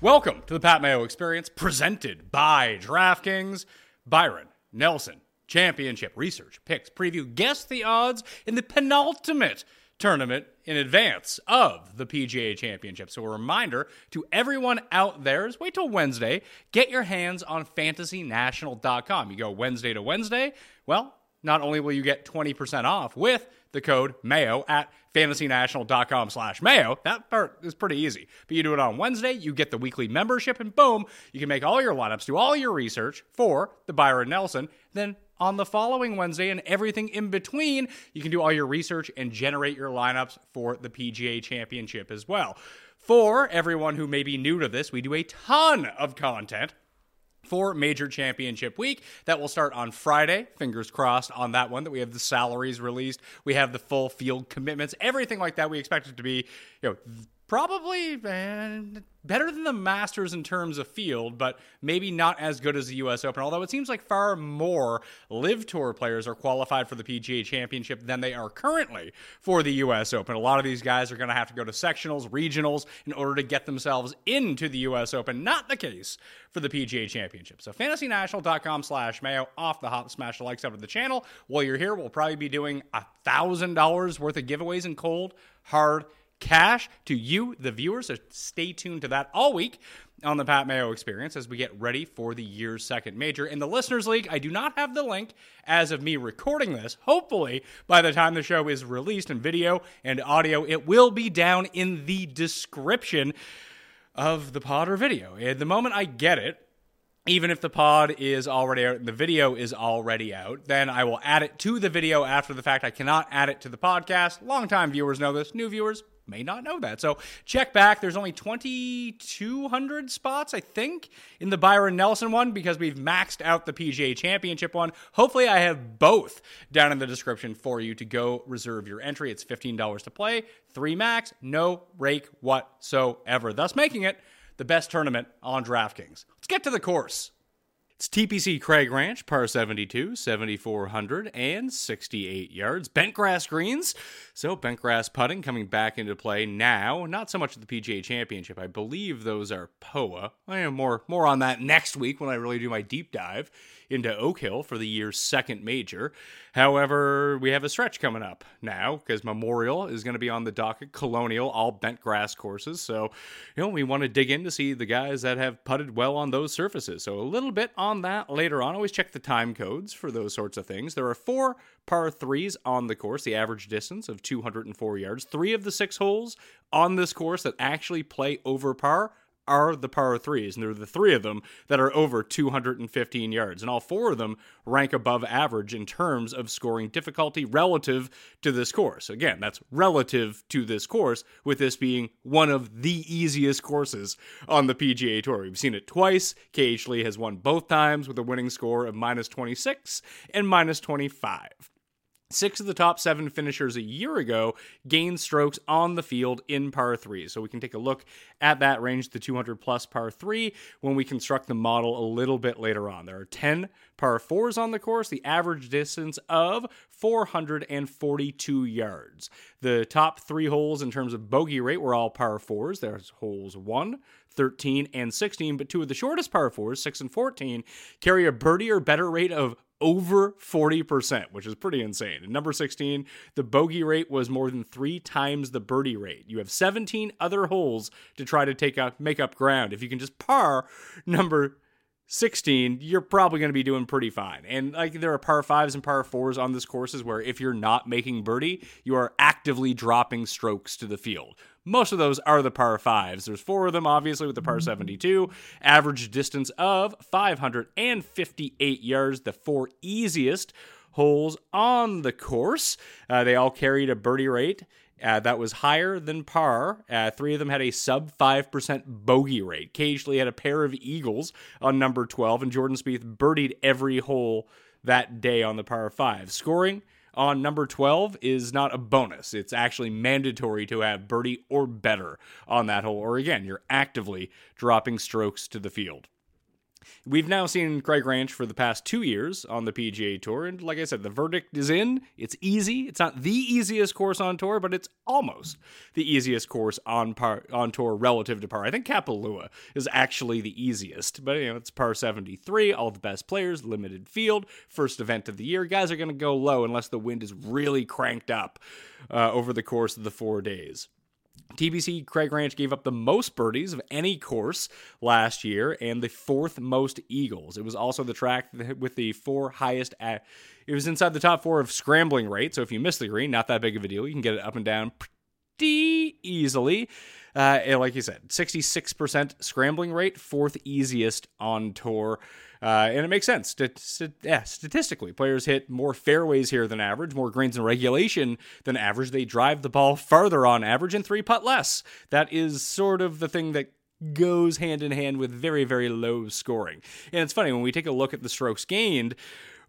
Welcome to the Pat Mayo Experience, presented by DraftKings. Byron Nelson, championship research picks preview. Guess the odds in the penultimate tournament in advance of the PGA Championship. So, a reminder to everyone out there is wait till Wednesday. Get your hands on fantasynational.com. You go Wednesday to Wednesday. Well, not only will you get 20% off with the code MAYO at fantasynational.com slash mayo. That part is pretty easy. But you do it on Wednesday, you get the weekly membership, and boom, you can make all your lineups, do all your research for the Byron Nelson. Then on the following Wednesday and everything in between, you can do all your research and generate your lineups for the PGA Championship as well. For everyone who may be new to this, we do a ton of content for Major Championship Week. That will start on Friday. Fingers crossed on that one that we have the salaries released. We have the full field commitments, everything like that. We expect it to be, you know, probably man, better than the Masters in terms of field, but maybe not as good as the U.S. Open. Although it seems like far more LIV Tour players are qualified for the PGA Championship than they are currently for the U.S. Open. A lot of these guys are going to have to go to sectionals, regionals in order to get themselves into the U.S. Open. Not the case for the PGA Championship. So fantasynational.com slash mayo off the hop smash the likes over the channel. While you're here, we'll probably be doing a thousand dollars worth of giveaways in cold, hard cash to you, the viewers. So stay tuned to that all week on the Pat Mayo Experience as we get ready for the year's second major. In the Listeners League, I do not have the link as of me recording this. Hopefully, by the time the show is released in video and audio, it will be down in the description of the pod or video. At the moment I get it, even if the pod is already out and the video is already out, then I will add it to the video after the fact. I cannot add it to the podcast. Longtime viewers know this, new viewers may not know that. So check back. There's only 2,200 spots, I think, in the Byron Nelson one because we've maxed out the PGA Championship one. Hopefully, I have both down in the description for you to go reserve your entry. It's $15 to play, three max, no rake whatsoever, thus making it the best tournament on DraftKings. Let's get to the course. It's TPC Craig Ranch, par 72, 7,468 yards. Bent grass greens. So, bent grass putting coming back into play now. Not so much at the PGA Championship. I believe those are POA. I am more, more on that next week when I really do my deep dive into Oak Hill for the year's second major. However, we have a stretch coming up now because Memorial is going to be on the docket, Colonial, all bent grass courses. So, you know, we want to dig in to see the guys that have putted well on those surfaces. So, a little bit on that later on. Always check the time codes for those sorts of things. There are four par threes on the course, the average distance of 204 yards. Three of the six holes on this course that actually play over par are the par threes, and there are the three of them that are over 215 yards, and all four of them rank above average in terms of scoring difficulty relative to this course. Again, that's relative to this course, with this being one of the easiest courses on the PGA Tour. We've seen it twice. KH Lee has won both times with a winning score of minus 26 and minus 25. Six of the top seven finishers a year ago gained strokes on the field in par three. So we can take a look at that range, the 200 plus par three, when we construct the model a little bit later on. There are 10 par fours on the course, the average distance of 442 yards. The top three holes in terms of bogey rate were all par fours. There's holes 1, 13, and 16, but two of the shortest par fours, 6 and 14, carry a birdie or better rate of over 40%, which is pretty insane. And number 16, the bogey rate was more than three times the birdie rate. You have 17 other holes to try to take up, make up ground. If you can just par number 16, you're probably going to be doing pretty fine. And like there are par fives and par fours on this courses where if you're not making birdie, you are actively dropping strokes to the field. Most of those are the par fives. There's four of them, obviously, with the par 72. Average distance of 558 yards, the four easiest holes on the course. Uh, they all carried a birdie rate uh, that was higher than par. Uh, three of them had a sub 5% bogey rate. KH Lee had a pair of eagles on number 12, and Jordan Spieth birdied every hole that day on the par 5. Scoring on number 12 is not a bonus. It's actually mandatory to have birdie or better on that hole, or again, you're actively dropping strokes to the field. We've now seen Craig Ranch for the past two years on the PGA Tour, and like I said, the verdict is in. It's easy. It's not the easiest course on tour, but it's almost the easiest course on par on tour relative to par. I think Kapalua is actually the easiest, but you know it's par 73. All the best players, limited field, first event of the year. Guys are going to go low unless the wind is really cranked up uh, over the course of the four days. TPC Craig Ranch gave up the most birdies of any course last year and the fourth most eagles. It was also the track with the four highest. At, it was inside the top four of scrambling rate. So if you miss the green, not that big of a deal. You can get it up and down pretty easily. Uh, like you said, 66% scrambling rate, fourth easiest on tour. Uh, and it makes sense. St- yeah, statistically, players hit more fairways here than average, more greens in regulation than average. They drive the ball farther on average and three putt less. That is sort of the thing that goes hand in hand with very, very low scoring. And it's funny when we take a look at the strokes gained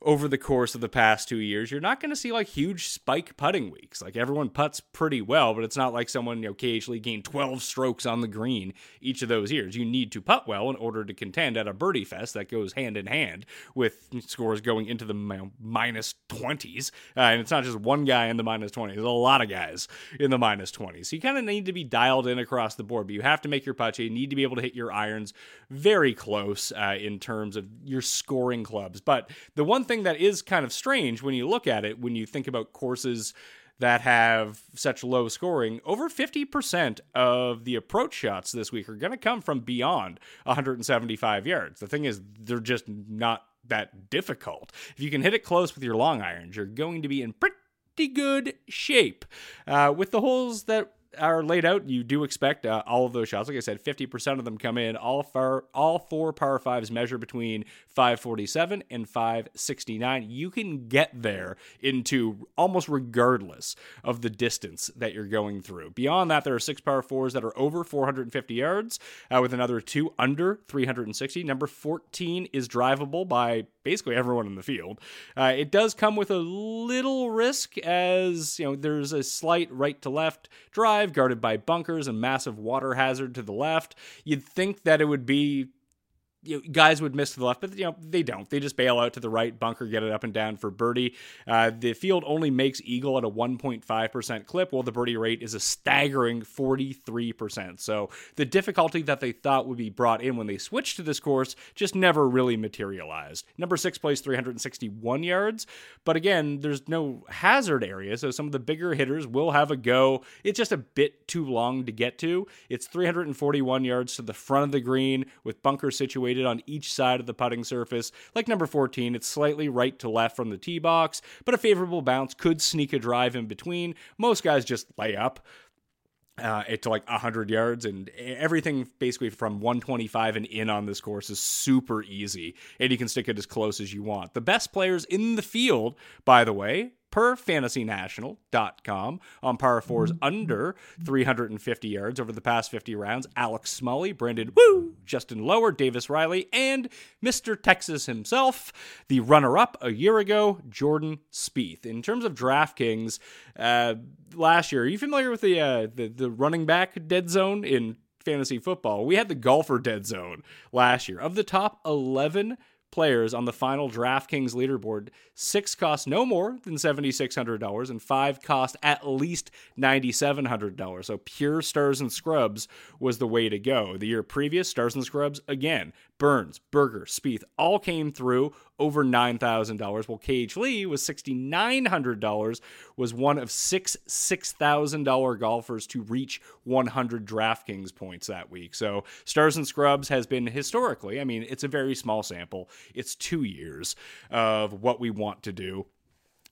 over the course of the past two years, you're not going to see like huge spike putting weeks. Like everyone puts pretty well, but it's not like someone you know, occasionally gained 12 strokes on the green each of those years. You need to putt well in order to contend at a birdie fest that goes hand in hand with scores going into the minus 20s. Uh, and it's not just one guy in the minus 20s, there's a lot of guys in the minus 20s. So you kind of need to be dialed in across the board, but you have to make your putts. You need to be able to hit your irons very close uh, in terms of your scoring clubs. But the one thing that is kind of strange when you look at it, when you think about courses that have such low scoring, over 50% of the approach shots this week are going to come from beyond 175 yards. The thing is, they're just not that difficult. If you can hit it close with your long irons, you're going to be in pretty good shape. Uh, with the holes that are laid out, you do expect uh, all of those shots. Like I said, 50% of them come in. All far, all four par fives measure between 547 and 569. You can get there into almost regardless of the distance that you're going through. Beyond that, there are six par fours that are over 450 yards, uh, with another two under 360. Number 14 is drivable by basically everyone in the field. Uh, it does come with a little risk as you know there's a slight right to left drive guarded by bunkers and massive water hazard to the left. You'd think that it would be you know, guys would miss to the left, but you know they don't. They just bail out to the right, bunker, get it up and down for birdie. Uh, the field only makes eagle at a 1.5% clip, while the birdie rate is a staggering 43%. So the difficulty that they thought would be brought in when they switched to this course just never really materialized. Number six plays 361 yards, but again, there's no hazard area, so some of the bigger hitters will have a go. It's just a bit too long to get to. It's 341 yards to the front of the green with bunker situated on each side of the putting surface. Like number 14, it's slightly right to left from the tee box, but a favorable bounce could sneak a drive in between. Most guys just lay up. Uh, it to like 100 yards and everything basically from 125 and in on this course is super easy and you can stick it as close as you want the best players in the field by the way per fantasynational.com on par fours under 350 yards over the past 50 rounds. Alex Smalley, Brandon Wu, Justin Lower, Davis Riley, and Mr. Texas himself, the runner up a year ago, Jordan Spieth. In terms of DraftKings, uh, last year, are you familiar with the, uh, the, the running back dead zone in fantasy football? We had the golfer dead zone last year. Of the top 11 players on the final DraftKings leaderboard, six cost no more than $7,600 and five cost at least $9,700. So pure stars and scrubs was the way to go. The year previous, stars and scrubs again. Burns, Berger, Spieth all came through over $9,000. Well, KH Lee was $6,900, was one of six $6,000 golfers to reach 100 DraftKings points that week. So Stars and Scrubs has been historically, I mean, it's a very small sample. It's two years of what we want to do.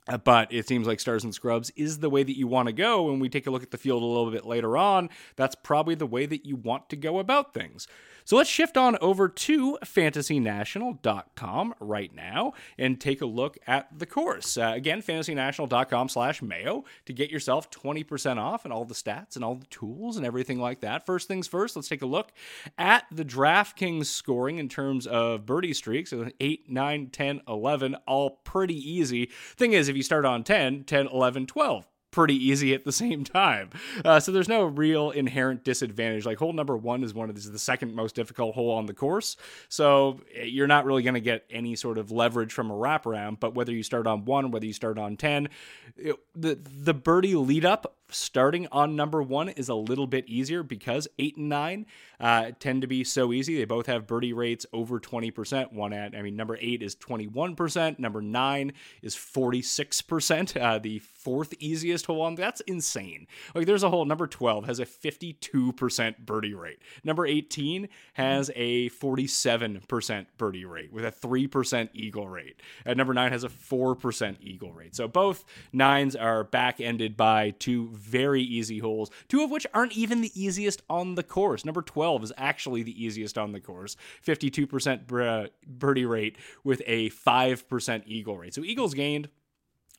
Uh, But it seems like Stars and Scrubs is the way that you want to go. When we take a look at the field a little bit later on, that's probably the way that you want to go about things. So let's shift on over to fantasynational.com right now and take a look at the course. Uh, again, fantasynational.com slash mayo to get yourself 20% off and all the stats and all the tools and everything like that. First things first, let's take a look at the DraftKings scoring in terms of birdie streaks. So 8, 9, 10, 11, all pretty easy. Thing is, if you start on 10, 10, 11, 12, pretty easy at the same time. Uh, so there's no real inherent disadvantage. Like hole number one is one of these, the second most difficult hole on the course. So eh, you're not really going to get any sort of leverage from a wraparound. But whether you start on one, whether you start on 10, it, the, the birdie lead up starting on number one is a little bit easier because eight and nine uh, tend to be so easy. They both have birdie rates over 20%. One at, I mean, number eight is 21%. Number nine is 46%. Uh, the fourth easiest hole on that's insane. Like there's a hole, number 12 has a 52% birdie rate. Number 18 has a 47% birdie rate with a 3% eagle rate. And number nine has a 4% eagle rate. So both nines are back ended by two very easy holes, two of which aren't even the easiest on the course. Number 12 is actually the easiest on the course, 52% bir- birdie rate with a 5% eagle rate. So Eagles gained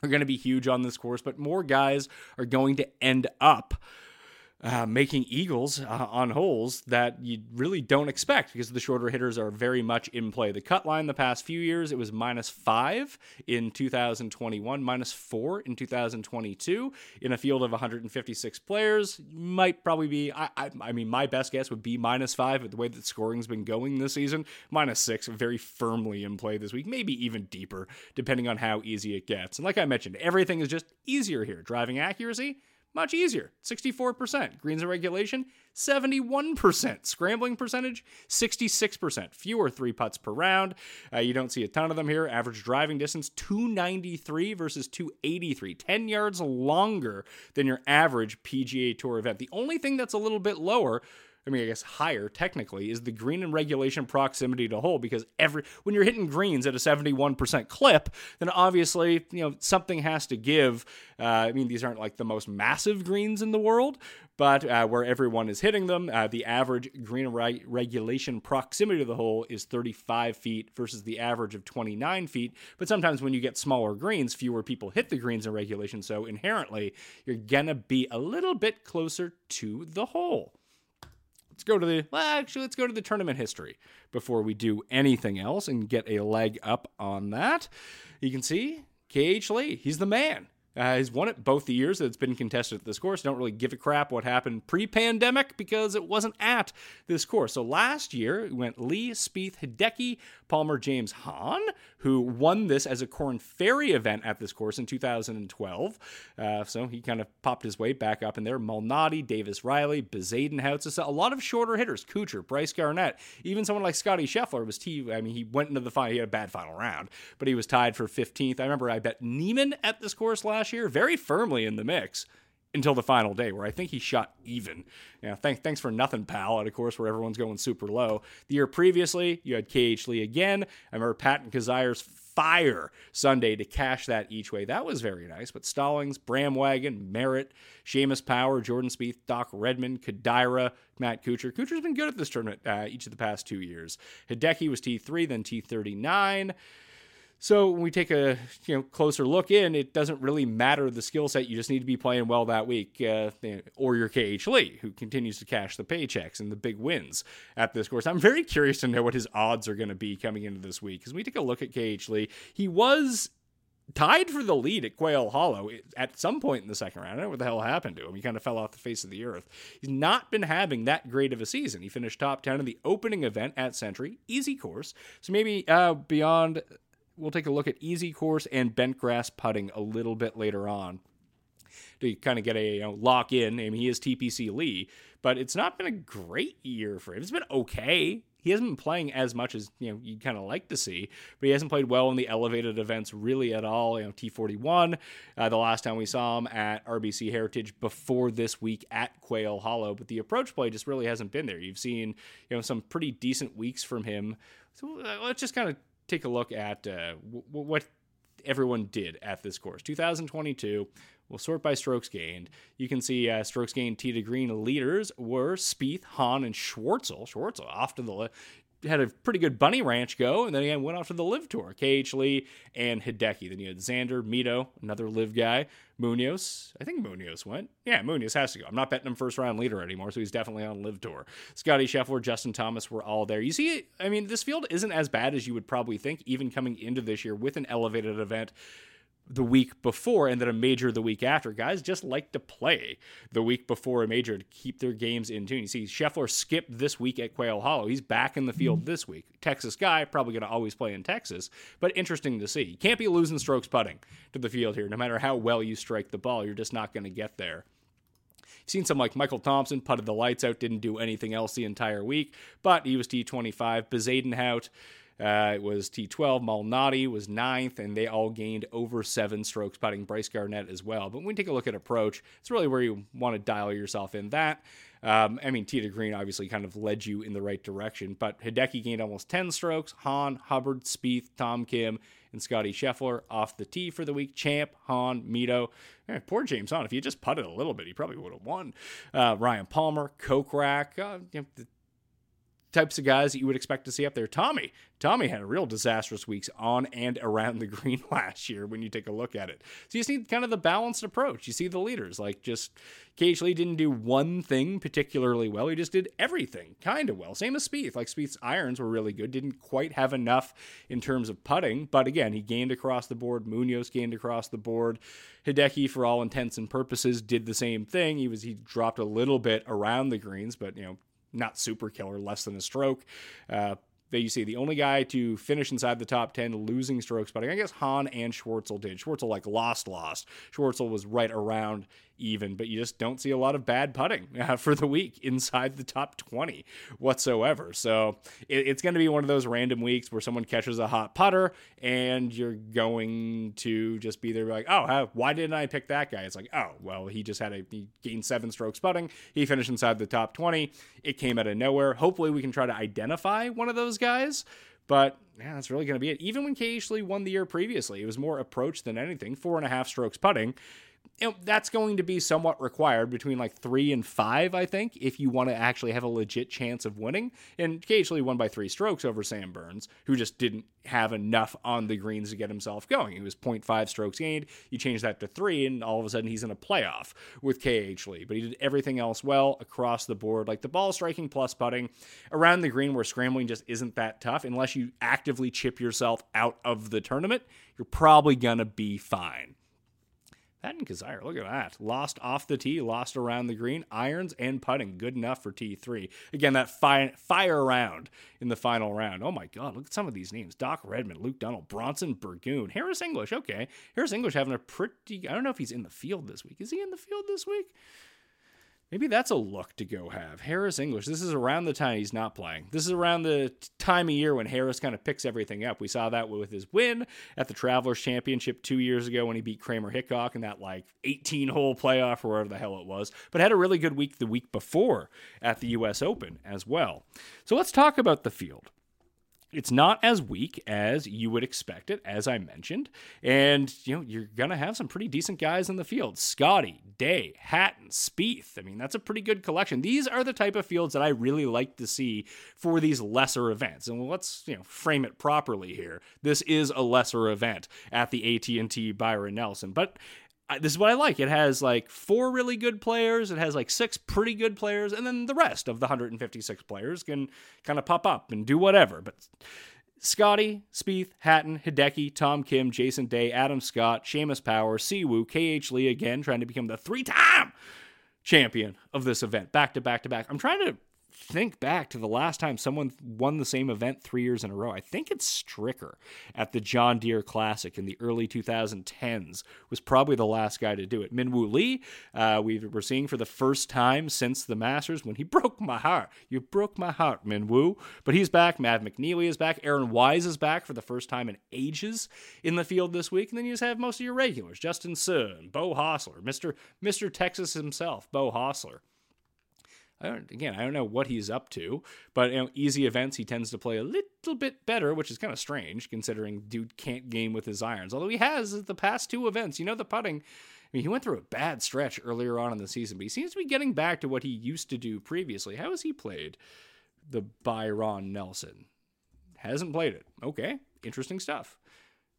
are going to be huge on this course, but more guys are going to end up uh, making eagles uh, on holes that you really don't expect because the shorter hitters are very much in play. The cut line the past few years, it was minus five in 2021, minus four in 2022. In a field of 156 players, might probably be, I, I, I mean, my best guess would be minus five, but the way that scoring's been going this season, minus six, very firmly in play this week, maybe even deeper, depending on how easy it gets. And like I mentioned, everything is just easier here. Driving accuracy, much easier 64%. Greens in regulation, 71%. Scrambling percentage, 66%. Fewer three putts per round. Uh, you don't see a ton of them here. Average driving distance, 293 versus 283. 10 yards longer than your average PGA Tour event. The only thing that's a little bit lower I mean, I guess higher technically is the green and regulation proximity to hole because every when you're hitting greens at a 71% clip, then obviously you know something has to give. Uh, I mean, these aren't like the most massive greens in the world, but uh, where everyone is hitting them, uh, the average green and reg- regulation proximity to the hole is 35 feet versus the average of 29 feet. But sometimes when you get smaller greens, fewer people hit the greens in regulation, so inherently you're gonna be a little bit closer to the hole let's go to the well actually let's go to the tournament history before we do anything else and get a leg up on that. You can see kh lee he's the man uh, he's won it both the years that it's been contested at this course. Don't really give a crap what happened pre-pandemic because it wasn't at this course. So last year it went Lee, Spieth, Hideki, Palmer, James Hahn, who won this as a Korn Ferry event at this course in 2012. Uh, so he kind of popped his way back up in there. Malnati, Davis Riley, Bezuidenhout. A lot of shorter hitters. Kuchar, Bryce Garnett, even someone like Scotty Scheffler was T. I mean, he went into the final. He had a bad final round, but he was tied for 15th. I remember I bet Niemann at this course last year, very firmly in the mix until the final day, where I think he shot even. Yeah, thank, thanks for nothing, pal, at a course where everyone's going super low. The year previously, you had KH Lee again. I remember Patton Kizzire's fire Sunday to cash that each way. That was very nice. But Stallings, Bramwagon, Merritt, Seamus Power, Jordan Spieth, Doc Redman, Kadira, Matt Kuchar. Kuchar's been good at this tournament uh, each of the past two years. Hideki was T3, then T39. So when we take a you know closer look in, it doesn't really matter the skill set. You just need to be playing well that week, uh, or your KH Lee, who continues to cash the paychecks and the big wins at this course. I'm very curious to know what his odds are going to be coming into this week because we take a look at KH Lee. He was tied for the lead at Quail Hollow at some point in the second round. I don't know what the hell happened to him. He kind of fell off the face of the earth. He's not been having that great of a season. He finished top 10 in the opening event at Sentry, easy course. So maybe uh, beyond we'll take a look at easy course and bent grass putting a little bit later on to kind of get a you know, lock in. I mean, he is TPC Lee, but it's not been a great year for him. It's been okay. He hasn't been playing as much as you know you kind of like to see, but he hasn't played well in the elevated events really at all. You know, T41, uh, the last time we saw him at RBC Heritage before this week at Quail Hollow, but the approach play just really hasn't been there. You've seen you know some pretty decent weeks from him. So uh, let's just kind of take a look at uh, w- what everyone did at this course. 2022, we'll sort by strokes gained. You can see uh, strokes gained tee to green leaders were Spieth, Hahn, and Schwartzel. Schwartzel off to the had a pretty good bunny ranch go, and then he went off to the LIV tour. KH Lee and Hideki. Then you had Xander, Mito, another LIV guy, Munoz. I think Munoz went. Yeah, Munoz has to go. I'm not betting him first round leader anymore, so he's definitely on live tour. Scotty Scheffler, Justin Thomas were all there. You see, I mean, this field isn't as bad as you would probably think, even coming into this year with an elevated event the week before and then a major the week after. Guys just like to play the week before a major to keep their games in tune. You see, Scheffler skipped this week at Quail Hollow. He's back in the field mm-hmm. this week. Texas guy, probably going to always play in Texas, but interesting to see. You can't be losing strokes putting to the field here. No matter how well you strike the ball, you're just not going to get there. Seen some like Michael Thompson putted the lights out, didn't do anything else the entire week, but he was T25. Bezuidenhout uh, it was T12. Malnati was ninth, and they all gained over seven strokes putting. Bryce Garnett as well. But when we take a look at approach, it's really where you want to dial yourself in that. Um, I mean, to Green obviously kind of led you in the right direction, but Hideki gained almost 10 strokes. Hahn, Hubbard, Spieth, Tom Kim, and Scotty Scheffler off the tee for the week. Champ, Hahn, Mito. Eh, poor James Hahn. If he just putted a little bit, he probably would have won. Uh, Ryan Palmer, Kokrak. Uh, you know, types of guys that you would expect to see up there. Tommy, Tommy had a real disastrous weeks on and around the green last year when you take a look at it. So you see kind of the balanced approach. You see the leaders like just KH Lee didn't do one thing particularly well. He just did everything kind of well. Same as Spieth. Like Spieth's irons were really good. Didn't quite have enough in terms of putting, but again, he gained across the board. Munoz gained across the board. Hideki, for all intents and purposes, did the same thing. He was he dropped a little bit around the greens, but you know not super killer, less than a stroke. Uh, that you see the only guy to finish inside the top 10 losing strokes but I guess Hahn and Schwartzel did. Schwartzel like lost, lost. Schwartzel was right around even, but you just don't see a lot of bad putting uh, for the week inside the top 20 whatsoever. So it, it's going to be one of those random weeks where someone catches a hot putter and you're going to just be there like, oh, why didn't I pick that guy? It's like, oh, well, he just had a, he gained seven strokes putting. He finished inside the top 20. It came out of nowhere. Hopefully we can try to identify one of those guys. But yeah, that's really going to be it. Even when KH Lee won the year previously, it was more approach than anything. Four and a half strokes putting you know, that's going to be somewhat required between like three and five, I think, if you want to actually have a legit chance of winning. And KH Lee won by three strokes over Sam Burns, who just didn't have enough on the greens to get himself going. He was 0.5 strokes gained. You change that to three, and all of a sudden he's in a playoff with KH Lee. But he did everything else well across the board, like the ball striking plus putting around the green where scrambling just isn't that tough unless you actively chip yourself out of the tournament. You're probably going to be fine. Patton Kizzire, look at that. Lost off the tee, lost around the green, irons and putting. Good enough for T3. Again, that fi- fire round in the final round. Oh my God, look at some of these names Doc Redman, Luke Donald, Bronson Burgoon, Harris English. Okay. Harris English having a pretty, I don't know if he's in the field this week. Is he in the field this week? Maybe that's a look to go have. Harris English. This is around the time he's not playing. This is around the time of year when Harris kind of picks everything up. We saw that with his win at the Travelers Championship two years ago when he beat Kramer Hickok in that like 18 hole playoff or whatever the hell it was, but had a really good week the week before at the U.S. Open as well. So let's talk about the field. It's not as weak as you would expect it, as I mentioned. And, you know, you're going to have some pretty decent guys in the field. Scotty, Day, Hatton, Spieth. I mean, that's a pretty good collection. These are the type of fields that I really like to see for these lesser events. And let's, you know, frame it properly here. This is a lesser event at the AT&T Byron Nelson, but this is what I like. It has like four really good players. It has like six pretty good players, and then the rest of the 156 players can kind of pop up and do whatever. But Scotty, Spieth, Hatton, Hideki, Tom Kim, Jason Day, Adam Scott, Seamus Power, Siwoo, KH Lee again, trying to become the three-time champion of this event, back to back to back. I'm trying to think back to the last time someone won the same event three years in a row. I think it's Stricker at the John Deere Classic in the early 2010s was probably the last guy to do it. Minwoo Lee, uh, we were seeing for the first time since the Masters when he broke my heart. You broke my heart, Minwoo. But he's back. Matt McNealy is back. Aaron Wise is back for the first time in ages in the field this week. And then you just have most of your regulars: Justin Suh, Beau Hossler, Mister Mister Texas himself, Beau Hossler. I don't, again, I don't know what he's up to, but you know, easy events he tends to play a little bit better, which is kind of strange considering dude can't game with his irons. Although he has the past two events, you know, the putting. I mean, he went through a bad stretch earlier on in the season, but he seems to be getting back to what he used to do previously. How has he played the Byron Nelson? Hasn't played it. Okay, interesting stuff.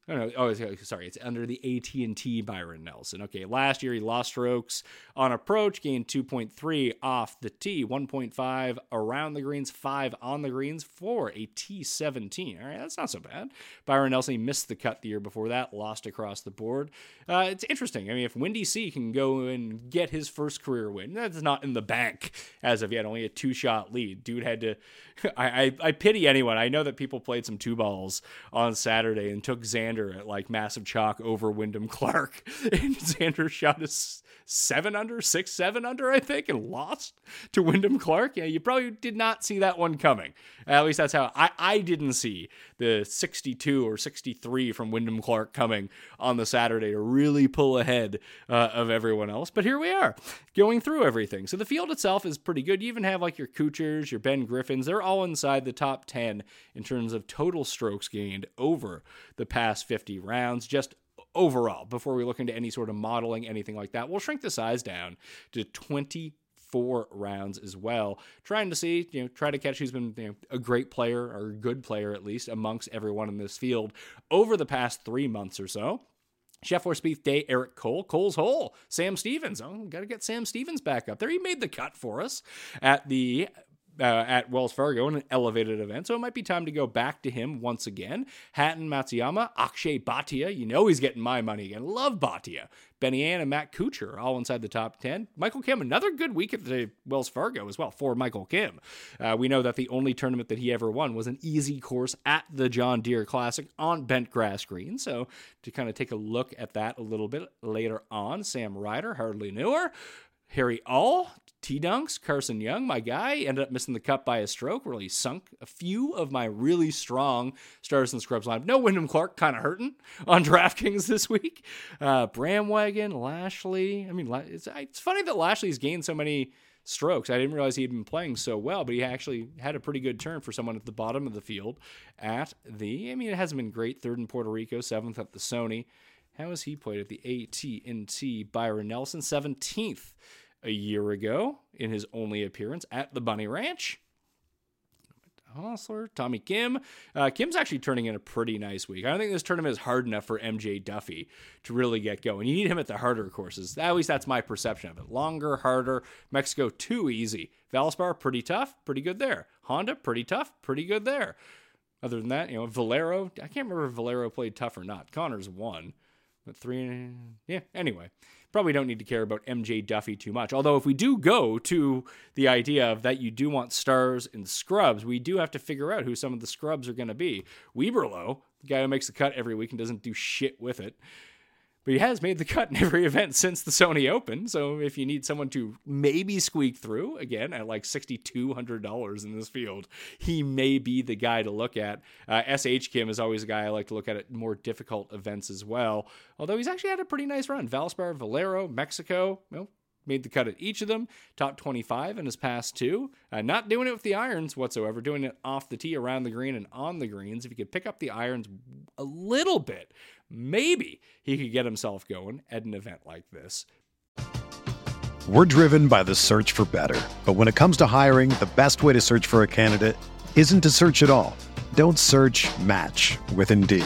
Oh, no, oh, sorry, it's under the AT&T Byron Nelson. Okay, last year he lost strokes on approach, gained 2.3 off the tee, 1.5 around the greens, 5 on the greens for a T17. All right, that's not so bad. Byron Nelson missed the cut the year before that, lost across the board. Uh, it's interesting. I mean, if Windy C can go and get his first career win, that's not in the bank as of yet, only a two-shot lead. Dude had to I, I, I pity anyone. I know that people played some two balls on Saturday and took Xander at like massive chalk over Wyndham Clark, and Xander shot a seven under, six seven under, I think, and lost to Wyndham Clark. Yeah, you probably did not see that one coming. At least that's how I I didn't see the 62 or 63 from Wyndham Clark coming on the Saturday to really pull ahead uh, of everyone else. But here we are going through everything. So the field itself is pretty good. You even have like your Kuchars, your Ben Griffins. They're all inside the top 10 in terms of total strokes gained over the past 50 rounds. Just overall, before we look into any sort of modeling, anything like that, we'll shrink the size down to 20 four rounds as well, trying to see, you know, try to catch who's been you know, a great player or a good player at least amongst everyone in this field over the past three months or so. Scheffler, Spieth, Day, Eric Cole, Cole's Hole, Sam Stevens. Oh, got to get Sam Stevens back up there. He made the cut for us at the uh, at Wells Fargo in an elevated event, so it might be time to go back to him once again. Hatton Matsuyama, Akshay Bhatia, you know he's getting my money again. Love Bhatia. Benny An and Matt Kuchar all inside the top 10. Michael Kim, another good week at the Wells Fargo as well for Michael Kim. Uh, we know that the only tournament that he ever won was an easy course at the John Deere Classic on bent grass green. So to kind of take a look at that a little bit later on, Sam Ryder hardly knew her. Harry Hall, T Dunks, Carson Young, my guy, ended up missing the cut by a stroke, really sunk a few of my really strong stars and scrubs line. No Wyndham Clark kind of hurting on DraftKings this week. Uh, Bramwagon, Lashley. I mean, it's, it's funny that Lashley's gained so many strokes. I didn't realize he'd been playing so well, but he actually had a pretty good turn for someone at the bottom of the field at the, I mean, it hasn't been great. Third in Puerto Rico, seventh at the Sony. How has he played at the AT&T Byron Nelson? 17th a year ago in his only appearance at the Bunny Ranch. Hossler, Tommy Kim. Uh, Kim's actually turning in a pretty nice week. I don't think this tournament is hard enough for MJ Daffue to really get going. You need him at the harder courses. At least that's my perception of it. Longer, harder. Mexico, too easy. Valspar, pretty tough, pretty good there. Honda, pretty tough, pretty good there. Other than that, you know, Valero, I can't remember if Valero played tough or not. Conners won. But three, yeah, anyway probably don't need to care about MJ Daffue too much. Although, if we do go to the idea of that you do want stars and scrubs, we do have to figure out who some of the scrubs are going to be. Weberlo, the guy who makes the cut every week and doesn't do shit with it, but he has made the cut in every event since the Sony Open. So if you need someone to maybe squeak through, again, at like $6,200 in this field, he may be the guy to look at. Uh, SH Kim is always a guy I like to look at at more difficult events as well. Although he's actually had a pretty nice run. Valspar, Valero, Mexico, well, made the cut at each of them, top 25 in his past two. Uh, not doing it with the irons whatsoever, doing it off the tee, around the green, and on the greens. If he could pick up the irons a little bit maybe he could get himself going at an event like this. We're driven by the search for better. But when it comes to hiring, the best way to search for a candidate isn't to search at all. Don't search match with Indeed.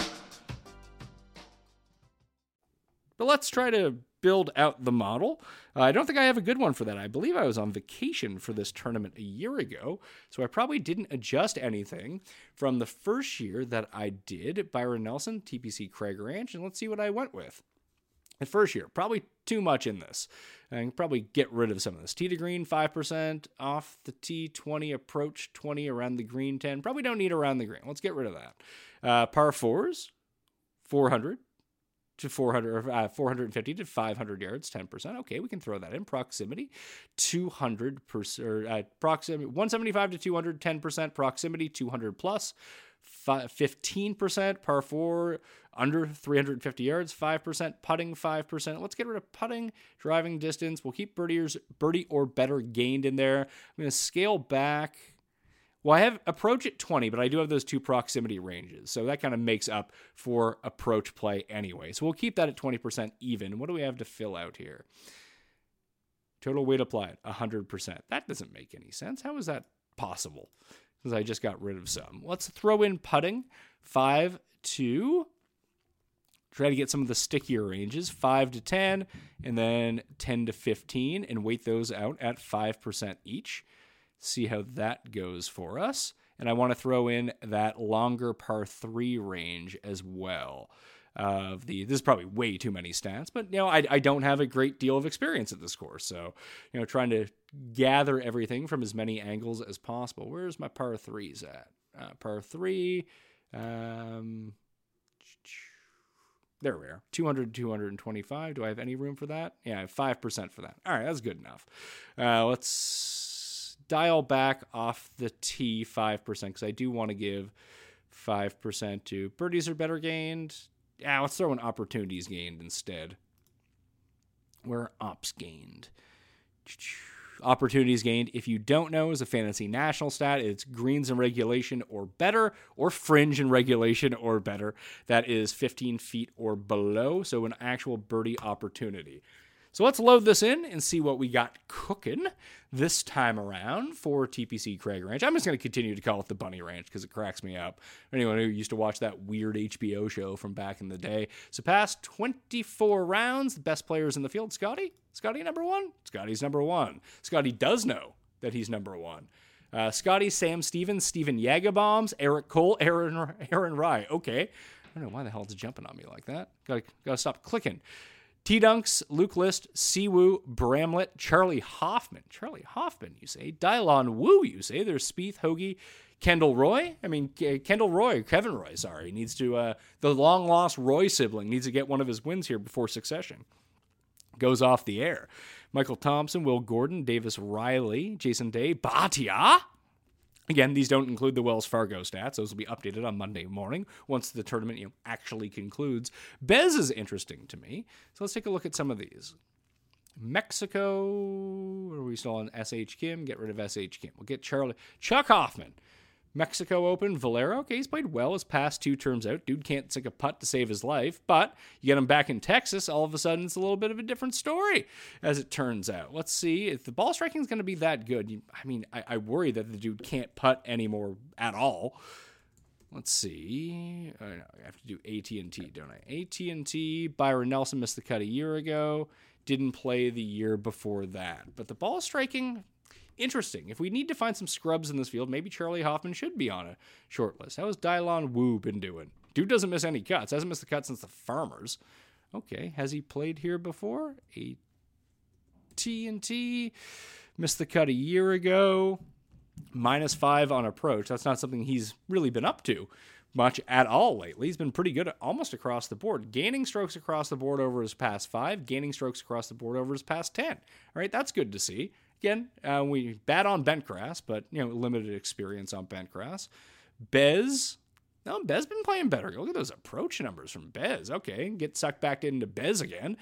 But let's try to build out the model. Uh, I don't think I have a good one for that. I believe I was on vacation for this tournament a year ago, so I probably didn't adjust anything from the first year that I did Byron Nelson, TPC Craig Ranch, and let's see what I went with. The first year, probably too much in this. I can probably get rid of some of this. Tee to green, 5%, off the T, 20 approach, 20, around the green, 10. Probably don't need around the green. Let's get rid of that. Uh, par fours, 400 to 400, uh, 450 to 500 yards, 10%. Okay, we can throw that in. Proximity, 200%, or, uh, proximity, 175 to 200, 10%. Proximity, 200 plus. 15% par 4 under 350 yards 5% putting 5% let's get rid of putting driving distance we'll keep birdie or better gained in there i'm going to scale back well, I have approach at 20, but I do have those two proximity ranges. So that kind of makes up for approach play anyway. So we'll keep that at 20% even. What do we have to fill out here? Total weight applied, 100%. That doesn't make any sense. How is that possible? Because I just got rid of some. Let's throw in putting, 5 to try to get some of the stickier ranges 5 to 10 and then 10 to 15 and weight those out at 5% each see how that goes for us. And I want to throw in that longer par three range as well. Of the this is probably way too many stats, but you know I, I don't have a great deal of experience at this course, so you know trying to gather everything from as many angles as possible. Where's my par threes at? Uh, par three, um, there we are 200 225 do i have any room for that yeah i have 5% for that all right that's good enough uh, let's dial back off the T 5% because I do want to give 5% to birdies are better gained. Yeah, let's throw in opportunities gained instead. Where ops gained. Opportunities gained, if you don't know, is a fantasy national stat. It's greens in regulation or better, or fringe in regulation or better. That is 15 feet or below, so an actual birdie opportunity. So let's load this in and see what we got cooking this time around for TPC Craig Ranch. I'm just going to continue to call it the Bunny Ranch because it cracks me up. Anyone who used to watch that weird HBO show from back in the day. So past 24 rounds, the best players in the field. Scotty? Scotty number one? Scotty's number one. Scotty does know that he's number one. Uh, Scotty, Sam Stevens, Stephen Yagabombs, Eric Cole, Aaron Aaron Rai. Okay. I don't know why the hell it's jumping on me like that. Gotta, gotta stop clicking. T Dunks, Luke List, Siwoo, Bramlett, Charley Hoffman. Charley Hoffman, you say. Dylan Wu, you say. There's Spieth, Hoagie, Kendall Roy. I mean, Kendall Roy, Kevin Roy, sorry. Needs to, uh, the long lost Roy sibling needs to get one of his wins here before succession. Goes off the air. Michael Thompson, Will Gordon, Davis Riley, Jason Day, Bhatia. Again, these don't include the Wells Fargo stats. Those will be updated on Monday morning once the tournament you know, actually concludes. Bez is interesting to me. So let's take a look at some of these. Mexico, are we still on SH Kim? Get rid of SH Kim. We'll get Charlie. Chuck Hoffman. Mexico Open, Valero, okay, he's played well his past two terms out. Dude can't sink a putt to save his life, but you get him back in Texas, all of a sudden it's a little bit of a different story, as it turns out. Let's see if the ball striking is going to be that good. I mean, I, I, worry that the dude can't putt anymore at all. Let's see. I, have to do AT and T, don't I? AT and T. Byron Nelson missed the cut a year ago. Didn't play the year before that, but the ball striking interesting. If we need to find some scrubs in this field, maybe Charley Hoffman should be on a short list. How has Dylan Wu been doing? Dude doesn't miss any cuts. Hasn't missed a cut since the Farmers. Okay, has he played here before? A T and T missed the cut a year ago. Minus five on approach. That's not something he's really been up to much at all lately. He's been pretty good almost across the board, gaining strokes across the board over his past five, gaining strokes across the board over his past 10. All right, that's good to see. Again, uh, we bad on Bentgrass, but you know limited experience on Bentgrass. Bez, no, Bez been playing better. Look at those approach numbers from Bez. Okay, get sucked back into Bez again.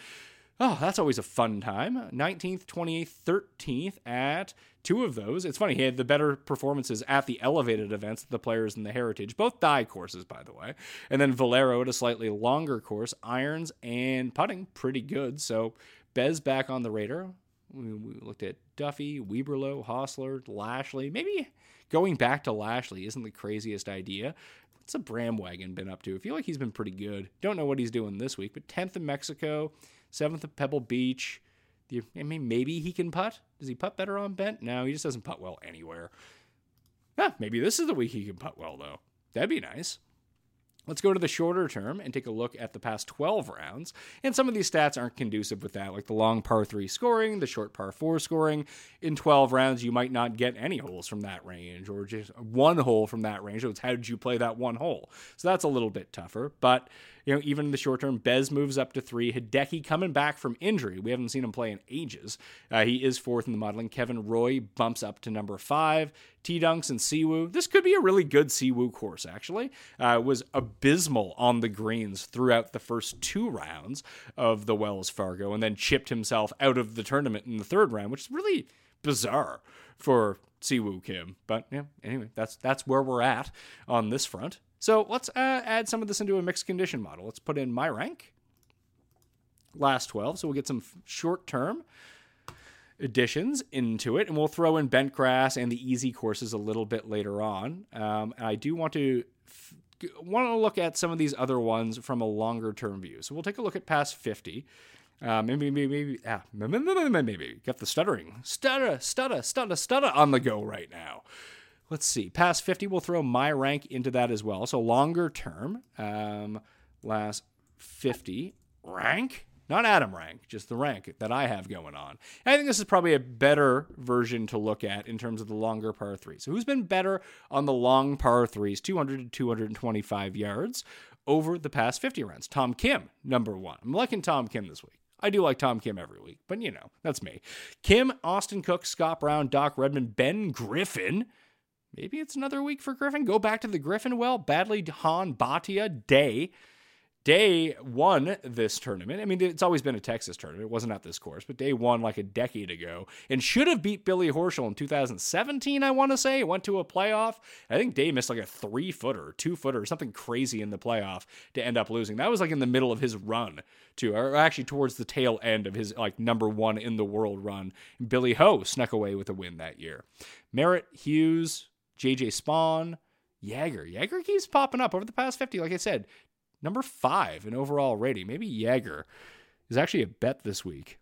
Oh, that's always a fun time. 19th, 28th, 13th at two of those. It's funny, he had the better performances at the elevated events, the players in the Heritage, both Dye courses, by the way. And then Valero at a slightly longer course, irons and putting, pretty good. So Bez back on the radar. We, we looked at Daffue, Weberlo, Hossler, Lashley. Maybe going back to Lashley isn't the craziest idea. What's a Bramwagon been up to? I feel like he's been pretty good. Don't know what he's doing this week, but 10th in Mexico, 7th at Pebble Beach. I mean, maybe he can putt. Does he putt better on bent? No, he just doesn't putt well anywhere. Ah, maybe this is the week he can putt well, though. That'd be nice. Let's go to the shorter term and take a look at the past 12 rounds. And some of these stats aren't conducive with that, like the long par 3 scoring, the short par 4 scoring. In 12 rounds, you might not get any holes from that range or just one hole from that range. So it's how did you play that one hole? So that's a little bit tougher. But you know, even in the short term, Bez moves up to three. Hideki coming back from injury. We haven't seen him play in ages. Uh, he is fourth in the modeling. Kevin Roy bumps up to number five. T Dunks and Siwoo. This could be a really good Siwoo course, actually. Uh, was abysmal on the greens throughout the first two rounds of the Wells Fargo and then chipped himself out of the tournament in the third round, which is really bizarre for Siwoo Kim. But yeah, anyway, that's that's where we're at on this front. So let's uh, add some of this into a mixed condition model. Let's put in my rank, last 12. So we'll get some short term additions into it, and we'll throw in bent grass and the easy courses a little bit later on. Um, and I do want to f- want to look at some of these other ones from a longer term view. So we'll take a look at past 50. Uh, maybe, maybe, maybe, ah, maybe, maybe, got the stuttering, stutter, stutter, stutter, stutter on the go right now let's see, past 50, we'll throw my rank into that as well. So longer term, um, last 50 rank, not Adam rank, just the rank that I have going on. And I think this is probably a better version to look at in terms of the longer par threes. So who's been better on the long par threes, 200 to 225 yards over the past 50 rounds? Tom Kim, number one. I'm liking Tom Kim this week. I do like Tom Kim every week, but you know, that's me. Kim, Austin Cook, Scott Brown, Doc Redman, Ben Griffin, Maybe it's another week for Griffin. Go back to the Griffin well. Badly Han, Bhatia, Day. Day won this tournament. I mean, it's always been a Texas tournament. It wasn't at this course, but Day won like a decade ago and should have beat Billy Horschel in 2017, I want to say. Went to a playoff. I think Day missed like a three footer, two footer, something crazy in the playoff to end up losing. That was like in the middle of his run, too, or actually towards the tail end of his like number one in the world run. Billy Ho snuck away with a win that year. Merritt Hughes, JJ Spaun, Jaeger. Jaeger keeps popping up over the past 50. Like I said, number five in overall rating. Maybe Jaeger is actually a bet this week.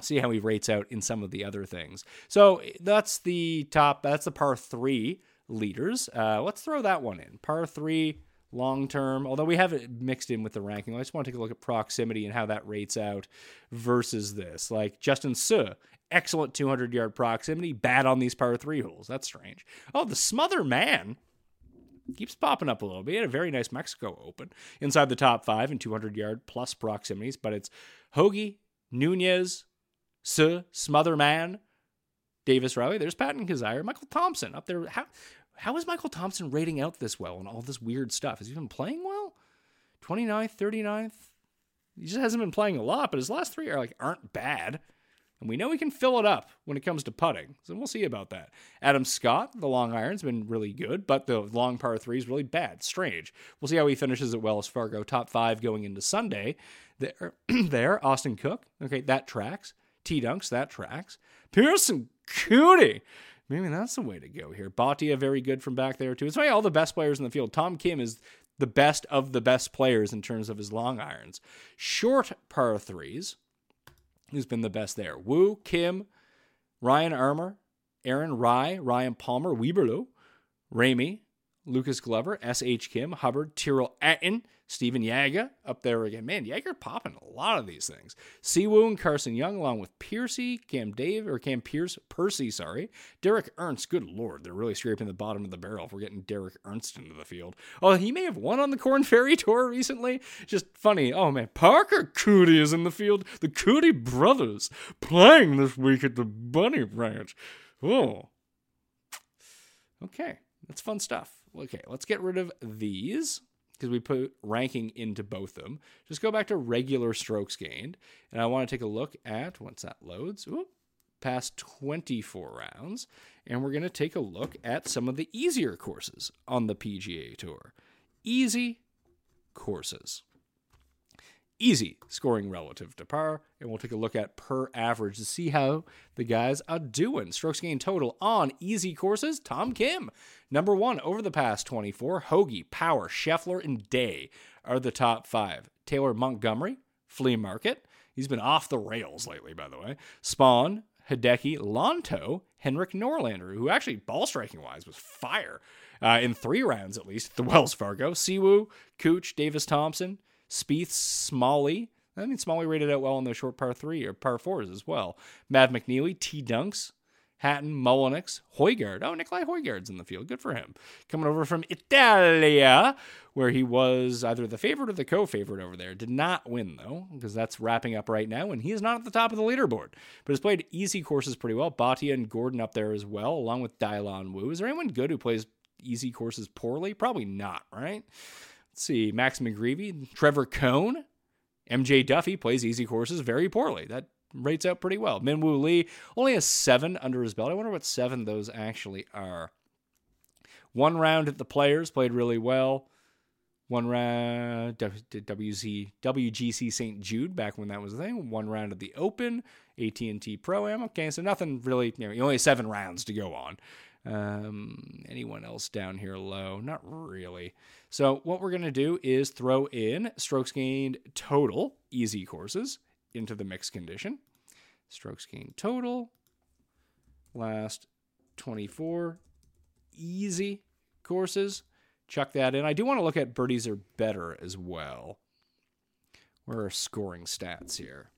See how he rates out in some of the other things. So that's the top, that's the par three leaders. Uh, let's throw that one in. Par three, long term, although we have it mixed in with the ranking. I just want to take a look at proximity and how that rates out versus this. Like Justin Suh excellent 200 yard proximity, bad on these par three holes. That's strange. Oh, the Smotherman keeps popping up a little bit. He had a very nice Mexico Open inside the top five in 200 yard plus proximities, but it's Hoge, Nunez, Suh, Smotherman, Davis Riley. There's Patton Kizzire, Michael Thompson up there. How how is Michael Thompson rating out this well and all this weird stuff? Has he been playing well? 29th, 39th? He just hasn't been playing a lot, but his last three are like aren't bad. And we know he can fill it up when it comes to putting. So we'll see about that. Adam Scott, the long iron's been really good, but the long par three is really bad. Strange. We'll see how he finishes at Wells Fargo. Top five going into Sunday. There, there Austin Cook. Okay, that tracks. T Dunks, that tracks. Pierceson Coody. Maybe that's the way to go here. Bhatia, very good from back there, too. It's why all the best players in the field. Tom Kim is the best of the best players in terms of his long irons. Short par threes who's been the best there. Wu, Kim, Ryan Armour, Aaron Rai, Ryan Palmer, Weberlo, Ramey, Lucas Glover, S.H. Kim, Hubbard, Tyrrell Hatton, Stephan Jaeger up there again. Man, Jaeger popping a lot of these things. Siwoo and Carson Young, along with Piercy, Cam Dave, or Cam Pierce, Percy, sorry. Derek Ernst, good lord, they're really scraping the bottom of the barrel if we're getting Derek Ernst into the field. Oh, he may have won on the Korn Ferry Tour recently. Just funny. Oh man, Parker Coody is in the field. The Coody brothers playing this week at the Bunny Ranch. Oh. Okay, that's fun stuff. Okay, let's get rid of these because we put ranking into both of them. Just go back to regular strokes gained, and I want to take a look at once that loads. Oop, past 24 rounds, and we're going to take a look at some of the easier courses on the PGA Tour. Easy courses easy scoring relative to par. And we'll take a look at per average to see how the guys are doing. Strokes gained total on easy courses. Tom Kim, number one over the past 24. Hoge, Power, Scheffler, and Day are the top five. Taylor Montgomery, Flea Market. He's been off the rails lately, by the way. Spawn, Hideki, Lanto, Henrik Norlander, who actually ball striking wise was fire uh, in three rounds at least. The Wells Fargo, Siwoo, Cooch, Davis Thompson, Spieth, Smalley. I mean, Smalley rated out well on those short par three or par fours as well. Mav McNealy, T Dunks, Hatton, Mullinax, Højgaard. Oh, Nicolai Højgaard's in the field. Good for him. Coming over from Italia, where he was either the favorite or the co-favorite over there. Did not win though, because that's wrapping up right now, and he is not at the top of the leaderboard. But has played easy courses pretty well. Bhatia and Gordon up there as well, along with Dylan Wu. Is there anyone good who plays easy courses poorly? Probably not, right? Let's see, Max McGreevy, Trevor Cone, MJ Daffue plays easy courses very poorly. That rates out pretty well. Minwoo Lee only has seven under his belt. I wonder what seven those actually are. One round at the Players played really well. One round WC WGC St Jude back when that was a thing. One round at the Open, AT and T Pro Am. Okay, so nothing really. You know, only seven rounds to go on. Um, anyone else down here low? Not really. So what we're going to do is throw in strokes gained total easy courses into the mixed condition. Strokes gained total last 24 easy courses. Chuck that in. I do want to look at birdies are better as well. Where are scoring stats here?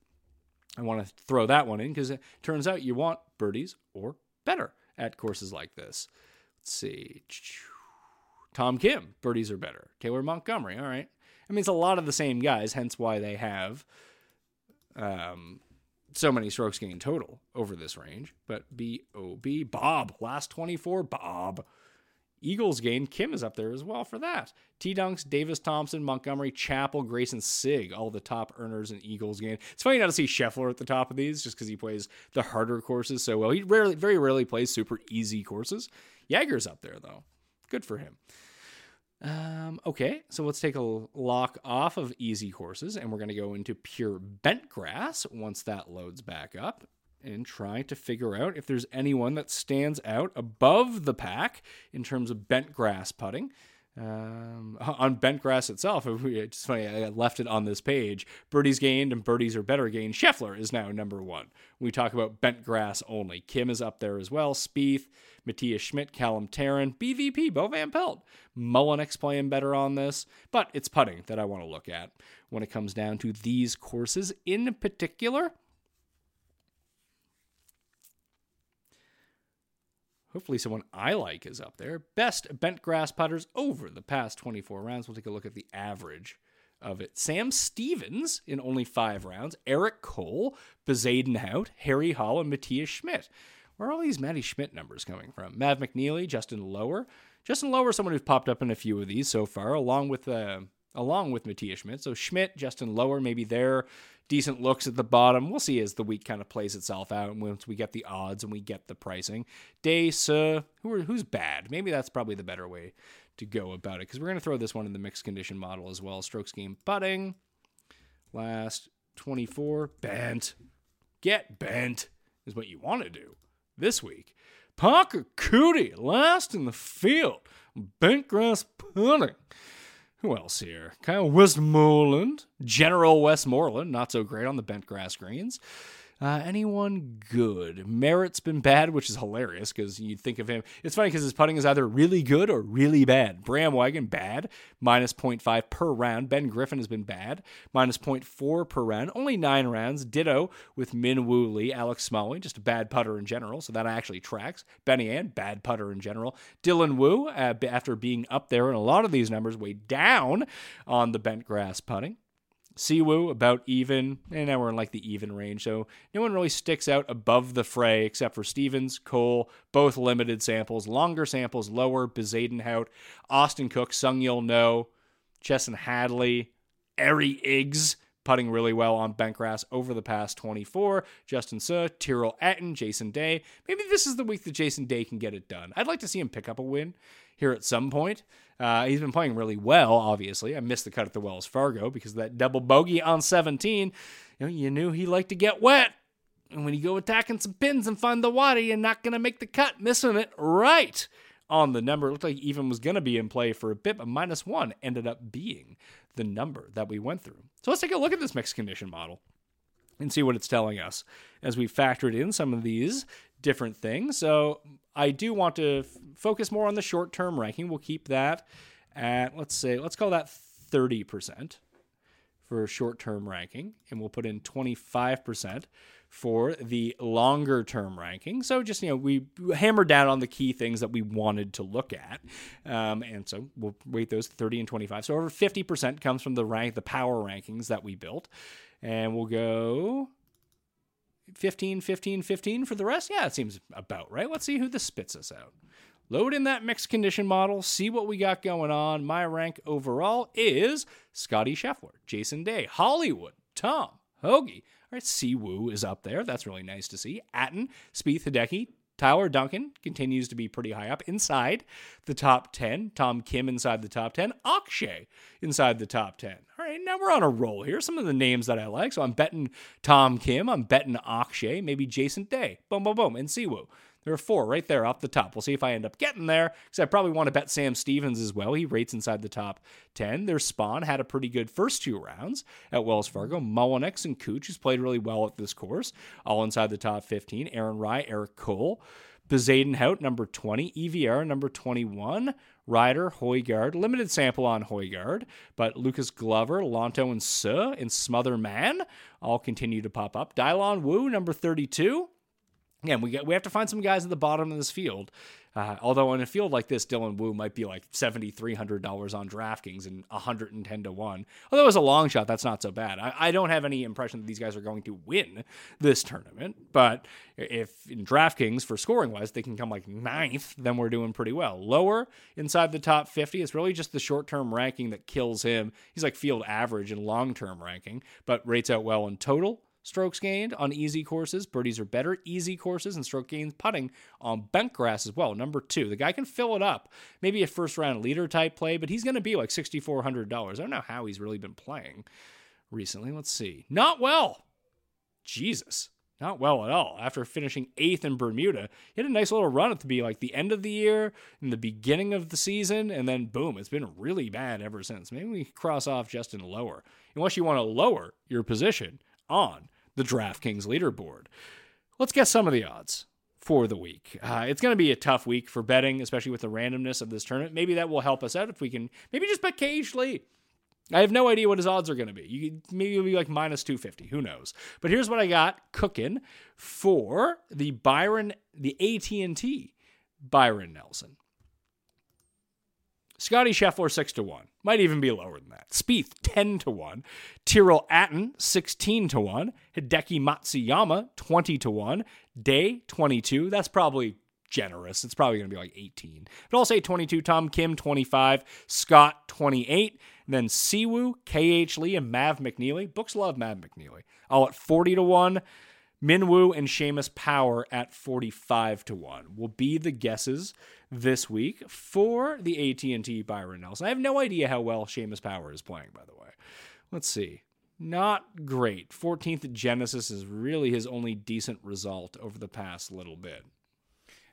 I want to throw that one in because it turns out you want birdies or better at courses like this. Let's see. Tom Kim, birdies are better. Taylor Montgomery, all right. I mean, it's a lot of the same guys, hence why they have um, so many strokes gained total over this range. But B O B, Bob, last 24, Bob. Eagles gain. Kim is up there as well for that. T Dunks, Davis Thompson, Montgomery, Chappell, Grayson Sigg, all the top earners in Eagles gain. It's funny not to see Scheffler at the top of these just because he plays the harder courses so well. He rarely, very rarely plays super easy courses. Jaeger's up there though. Good for him. Um, okay, so let's take a lock off of easy courses and we're going to go into pure bent grass once that loads back up and try to figure out if there's anyone that stands out above the pack in terms of bent grass putting. Um, on bent grass itself, it's funny, I left it on this page. Birdies gained and birdies are better gained. Scheffler is now number one. We talk about bent grass only. Kim is up there as well. Spieth, Matthias Schmidt, Callum Tarren, BVP, Bo Van Pelt. Mullinax playing better on this, but it's putting that I want to look at when it comes down to these courses in particular. Hopefully, someone I like is up there. Best bent grass putters over the past 24 rounds. We'll take a look at the average of it. Sam Stevens in only five rounds. Eric Cole, Bezuidenhout, Harry Hall, and Matthias Schmidt. Where are all these Matty Schmidt numbers coming from? Mav McNealy, Justin Lower. Justin Lower, is someone who's popped up in a few of these so far, along with uh, along with Matthias Schmidt. So Schmidt, Justin Lower, maybe they're decent looks at the bottom. We'll see as the week kind of plays itself out and once we get the odds and we get the pricing. Dace, uh, who are, who's bad? Maybe that's probably the better way to go about it because we're going to throw this one in the mixed condition model as well. Strokes game putting. Last 24. Bent. Get bent is what you want to do this week. Parker Coody, last in the field. Bent grass putting. Who else here? Kyle Westmoreland, General Westmoreland, not so great on the bent grass greens. Uh, anyone good? Merritt's been bad, which is hilarious because you'd think of him. It's funny because his putting is either really good or really bad. Bram Wagon, bad, minus 0.5 per round. Ben Griffin has been bad, minus 0.4 per round. Only nine rounds. Ditto with Min Woo Lee. Alex Smalley, just a bad putter in general, so that actually tracks. Benny An, bad putter in general. Dylan Wu, uh, after being up there in a lot of these numbers, way down on the bent grass putting. Siwoo about even, and now we're in like the even range. So no one really sticks out above the fray except for Stevens, Cole, both limited samples, longer samples, lower, Bezuidenhout, Austin Cook, Seung-yul Noh, Chesson Hadley, Harry Higgs putting really well on bent over the past 24. Justin Suh, Tyrrell Hatton, Jason Day. Maybe this is the week that Jason Day can get it done. I'd like to see him pick up a win here at some point. Uh, he's been playing really well, obviously. I missed the cut at the Wells Fargo because that double bogey on 17, you, know, you knew he liked to get wet. And when you go attacking some pins and find the water, you're not going to make the cut, missing it right on the number. It looked like even was going to be in play for a bit, but minus one ended up being the number that we went through. So let's take a look at this mixed condition model and see what it's telling us as we factored in some of these different things. So I do want to f- focus more on the short term ranking. We'll keep that at, let's say, let's call that 30% for short term ranking, and we'll put in 25% for the longer term ranking. So just, you know, we hammered down on the key things that we wanted to look at. Um, and so we'll weight those 30 and 25. So over 50% comes from the rank, the power rankings that we built. And we'll go 15, 15, 15 for the rest? Yeah, it seems about right. Let's see who this spits us out. Load in that mixed condition model, see what we got going on. My rank overall is Scotty Scheffler, Jason Day, Hollywood, Tom, Hoagie. All right, Siwoo is up there. That's really nice to see. Hatton, Spieth, Hideki, Tyler Duncan continues to be pretty high up inside the top 10. Tom Kim inside the top 10. Akshay inside the top 10. All right, now we're on a roll here. Some of the names that I like. So I'm betting Tom Kim. I'm betting Akshay. Maybe Jason Day. Boom, boom, boom. And Siwoo. There are four right there off the top. We'll see if I end up getting there because I probably want to bet Sam Stevens as well. He rates inside the top 10. There's Spawn had a pretty good first two rounds at Wells Fargo. Mullinax and Cooch, who's played really well at this course, all inside the top 15. Aaron Rai, Eric Cole. Bezuidenhout, number 20. EVR, number 21. Ryder, Højgaard, limited sample on Højgaard, but Lucas Glover, Lanto, and Suh and Smotherman all continue to pop up. Dylan Wu, number 32. Again, we, we have to find some guys at the bottom of this field. Uh, although in a field like this, Dylan Wu might be like seventy three hundred dollars on DraftKings and hundred and ten to one. Although was a long shot, that's not so bad. I, I, don't have any impression that these guys are going to win this tournament. But if in DraftKings for scoring wise they can come like ninth, then we're doing pretty well. Lower inside the top fifty, it's really just the short term ranking that kills him. He's like field average in long term ranking, but rates out well in total strokes gained on easy courses. Birdies are better easy courses and stroke gains putting on bent grass as well. Number two, the guy can fill it up. Maybe a first round leader type play, but he's going to be like $6,400. I don't know how he's really been playing recently. Let's see. Not well. Jesus. Not well at all. After finishing eighth in Bermuda, he had a nice little run at the be like the end of the year, and the beginning of the season, and then boom, it's been really bad ever since. Maybe we cross off Justin lower, unless you want to lower your position on the DraftKings leaderboard. Let's get some of the odds for the week. Uh, it's going to be a tough week for betting, especially with the randomness of this tournament. Maybe that will help us out if we can maybe just bet KH Lee. I have no idea what his odds are going to be. You maybe it'll be like minus 250. Who knows? But here's what I got cooking for the Byron, the AT&T Byron Nelson. Scotty Scheffler 6 to 1. Might even be lower than that. Spieth 10 to 1. Tyrrell Hatton 16 to 1. Hideki Matsuyama 20 to 1. Day 22. That's probably generous. It's probably going to be like 18. But I'll say 22. Tom Kim 25. Scott 28. And then Siwoo, KH Lee, and Mav McNealy. Books love Mav McNealy. All at 40 to 1. Minwoo and Seamus Power at 45 to 1 will be the guesses this week for the AT&T Byron Nelson. I have no idea how well Seamus Power is playing by the way. Let's see. Not great. 14th at Genesis is really his only decent result over the past little bit.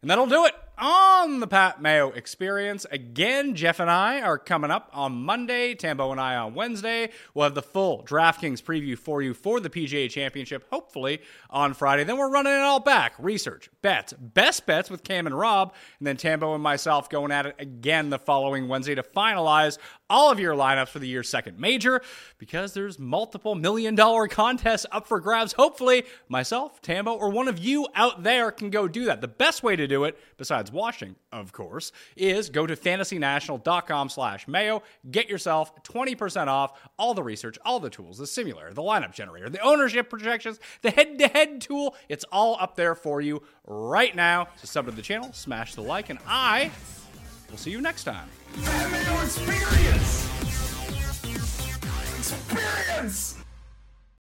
And that'll do it on the Pat Mayo experience. Again, Jeff and I are coming up on Monday, Tambo and I on Wednesday. We'll have the full DraftKings preview for you for the PGA Championship, hopefully on Friday. Then we're running it all back research, bets, best bets with Cam and Rob, and then Tambo and myself going at it again the following Wednesday to finalize all of your lineups for the year's second major because there's multiple million dollar contests up for grabs. Hopefully, myself, Tambo, or one of you out there can go do that. The best way to do it, besides watching, of course, is go to fantasynational.com slash mayo. Get yourself 20% off all the research, all the tools, the simulator, the lineup generator, the ownership projections, the head-to-head tool. It's all up there for you right now. So sub to the channel, smash the like, and I will see you next time. Experience. Experience.